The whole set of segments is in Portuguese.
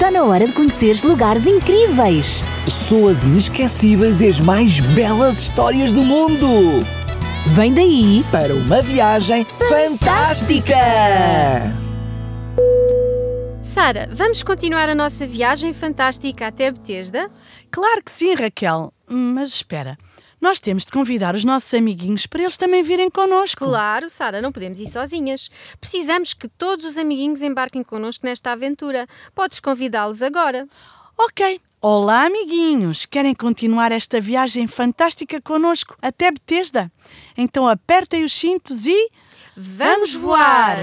Está na hora de conheceres lugares incríveis. Pessoas inesquecíveis e as mais belas histórias do mundo. Vem daí Para uma viagem fantástica! Sara, vamos continuar a nossa viagem fantástica até Betesda? Claro que sim, Raquel. Mas espera, nós temos de convidar os nossos amiguinhos para eles também virem connosco. Claro, Sara, não podemos ir sozinhas. Precisamos que todos os amiguinhos embarquem connosco nesta aventura. Podes convidá-los agora. Ok. Olá, amiguinhos. Querem continuar esta viagem fantástica connosco até Betesda? Então apertem os cintos e... Vamos voar!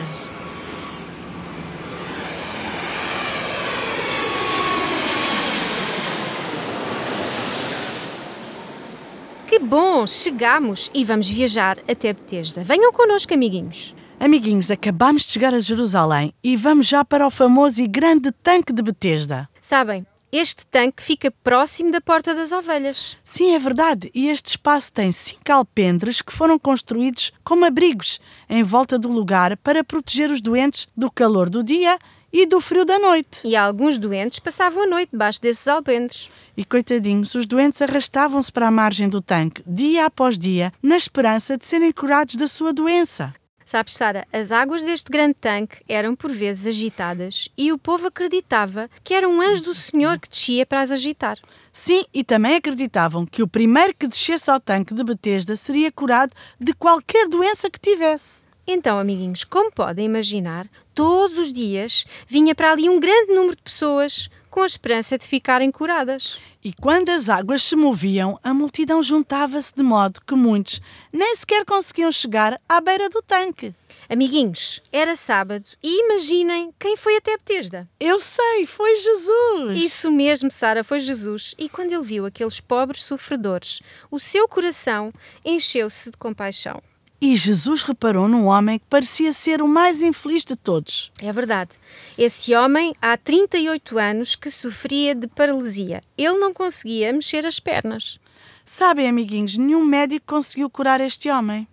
Que bom! Chegamos e vamos viajar até Betesda. Venham connosco, amiguinhos. Amiguinhos, acabamos de chegar a Jerusalém e vamos já para o famoso e grande tanque de Betesda. Sabem, este tanque fica próximo da Porta das Ovelhas. Sim, é verdade. E este espaço tem cinco alpendres que foram construídos como abrigos em volta do lugar para proteger os doentes do calor do dia e do frio da noite. E alguns doentes passavam a noite debaixo desses alpendres. E coitadinhos, os doentes arrastavam-se para a margem do tanque, dia após dia, na esperança de serem curados da sua doença. Sabes, Sara, as águas deste grande tanque eram por vezes agitadas e o povo acreditava que era um anjo do Senhor que descia para as agitar. Sim, e também acreditavam que o primeiro que descesse ao tanque de Betesda seria curado de qualquer doença que tivesse. Então, amiguinhos, como podem imaginar, todos os dias vinha para ali um grande número de pessoas com a esperança de ficarem curadas. E quando as águas se moviam, a multidão juntava-se de modo que muitos nem sequer conseguiam chegar à beira do tanque. Amiguinhos, era sábado e imaginem quem foi até Betesda. Eu sei, foi Jesus! Isso mesmo, Sara, foi Jesus. E quando ele viu aqueles pobres sofredores, o seu coração encheu-se de compaixão. E Jesus reparou num homem que parecia ser o mais infeliz de todos. É verdade. Esse homem há 38 anos que sofria de paralisia. Ele não conseguia mexer as pernas. Sabem, amiguinhos, nenhum médico conseguiu curar este homem.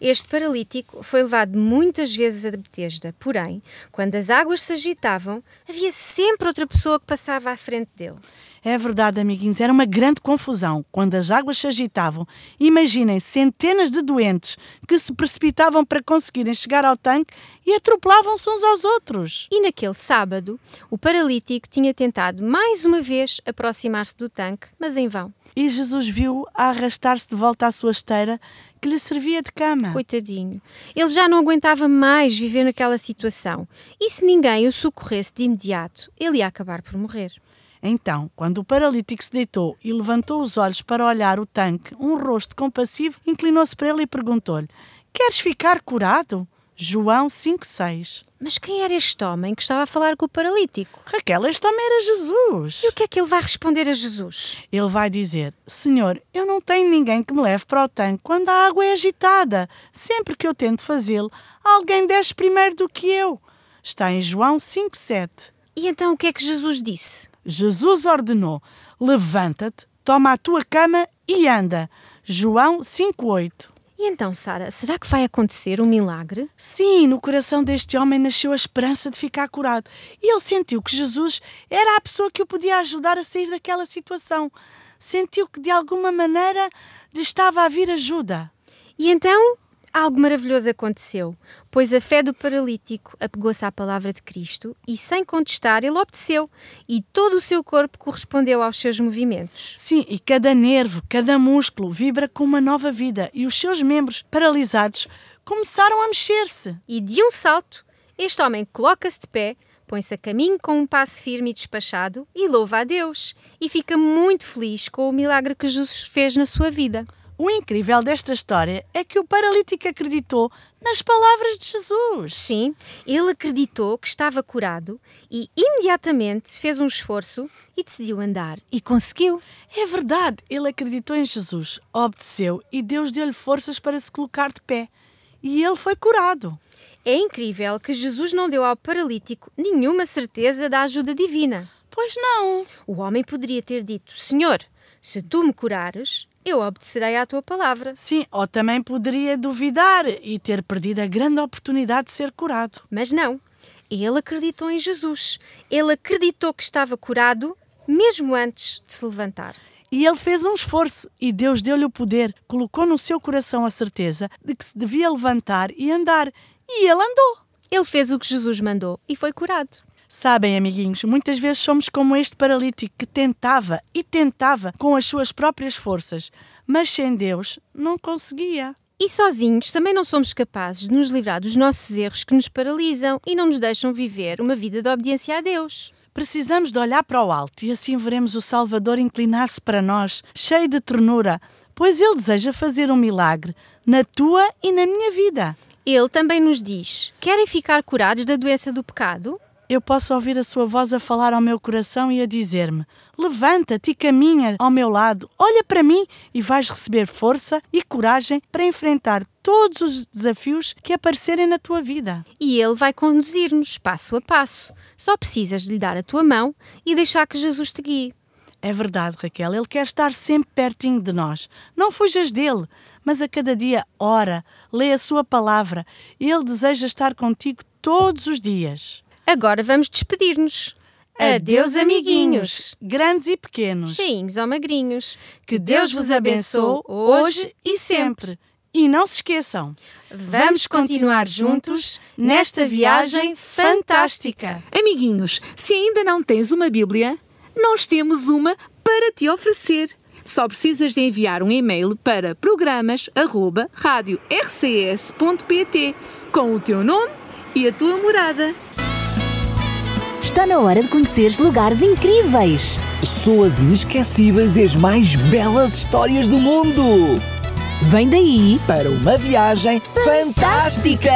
Este paralítico foi levado muitas vezes a Betesda, porém, quando as águas se agitavam, havia sempre outra pessoa que passava à frente dele. É verdade, amiguinhos, era uma grande confusão. Quando as águas se agitavam, imaginem centenas de doentes que se precipitavam para conseguirem chegar ao tanque e atropelavam-se uns aos outros. E naquele sábado, o paralítico tinha tentado mais uma vez aproximar-se do tanque, mas em vão. E Jesus viu a arrastar-se de volta à sua esteira que lhe servia de cama. Coitadinho. Ele já não aguentava mais viver naquela situação. E se ninguém o socorresse de imediato, ele ia acabar por morrer. Então, quando o paralítico se deitou e levantou os olhos para olhar o tanque, um rosto compassivo inclinou-se para ele e perguntou-lhe: Queres ficar curado? João 5,6. Mas quem era este homem que estava a falar com o paralítico? Raquel, este homem era Jesus. E o que é que ele vai responder a Jesus? Ele vai dizer: Senhor, eu não tenho ninguém que me leve para o tanque quando a água é agitada. Sempre que eu tento fazê-lo, alguém desce primeiro do que eu. Está em João 5,7. E então o que é que Jesus disse? Jesus ordenou: Levanta-te, toma a tua cama e anda. João 5,8. E então, Sara, será que vai acontecer um milagre? Sim, no coração deste homem nasceu a esperança de ficar curado. E ele sentiu que Jesus era a pessoa que o podia ajudar a sair daquela situação. Sentiu que de alguma maneira lhe estava a vir ajuda. E então algo maravilhoso aconteceu, pois a fé do paralítico apegou-se à palavra de Cristo e, sem contestar, ele obedeceu e todo o seu corpo correspondeu aos seus movimentos. Sim, e cada nervo, cada músculo vibra com uma nova vida e os seus membros paralisados começaram a mexer-se. E de um salto, este homem coloca-se de pé, põe-se a caminho com um passo firme e despachado e louva a Deus e fica muito feliz com o milagre que Jesus fez na sua vida. O incrível desta história é que o paralítico acreditou nas palavras de Jesus. Sim, ele acreditou que estava curado e imediatamente fez um esforço e decidiu andar e conseguiu. É verdade, ele acreditou em Jesus, obedeceu e Deus deu-lhe forças para se colocar de pé. E ele foi curado. É incrível que Jesus não deu ao paralítico nenhuma certeza da ajuda divina. Pois não. O homem poderia ter dito: Senhor, se tu me curares, eu obedecerei à tua palavra. Sim, ou também poderia duvidar e ter perdido a grande oportunidade de ser curado. Mas não. Ele acreditou em Jesus. Ele acreditou que estava curado mesmo antes de se levantar. E ele fez um esforço e Deus deu-lhe o poder, colocou no seu coração a certeza de que se devia levantar e andar. E ele andou. Ele fez o que Jesus mandou e foi curado. Sabem, amiguinhos, muitas vezes somos como este paralítico que tentava e tentava com as suas próprias forças, mas sem Deus não conseguia. E sozinhos também não somos capazes de nos livrar dos nossos erros que nos paralisam e não nos deixam viver uma vida de obediência a Deus. Precisamos de olhar para o alto e assim veremos o Salvador inclinar-se para nós, cheio de ternura, pois ele deseja fazer um milagre na tua e na minha vida. Ele também nos diz: Querem ficar curados da doença do pecado? Eu posso ouvir a sua voz a falar ao meu coração e a dizer-me: Levanta-te e caminha ao meu lado, olha para mim e vais receber força e coragem para enfrentar todos os desafios que aparecerem na tua vida. E Ele vai conduzir-nos passo a passo. Só precisas de lhe dar a tua mão e deixar que Jesus te guie. É verdade, Raquel, Ele quer estar sempre pertinho de nós. Não fujas dele, mas a cada dia ora, lê a sua palavra. Ele deseja estar contigo todos os dias. Agora vamos despedir-nos. Adeus, amiguinhos. Grandes e pequenos. Cheinhos ou magrinhos. Que Deus vos abençoe hoje e sempre. E não se esqueçam, vamos continuar juntos nesta viagem fantástica. Amiguinhos, se ainda não tens uma Bíblia, nós temos uma para te oferecer. Só precisas de enviar um e-mail para programas@radiorcs.pt com o teu nome e a tua morada. Está na hora de conheceres lugares incríveis, pessoas inesquecíveis e as mais belas histórias do mundo. Vem daí para uma viagem fantástica.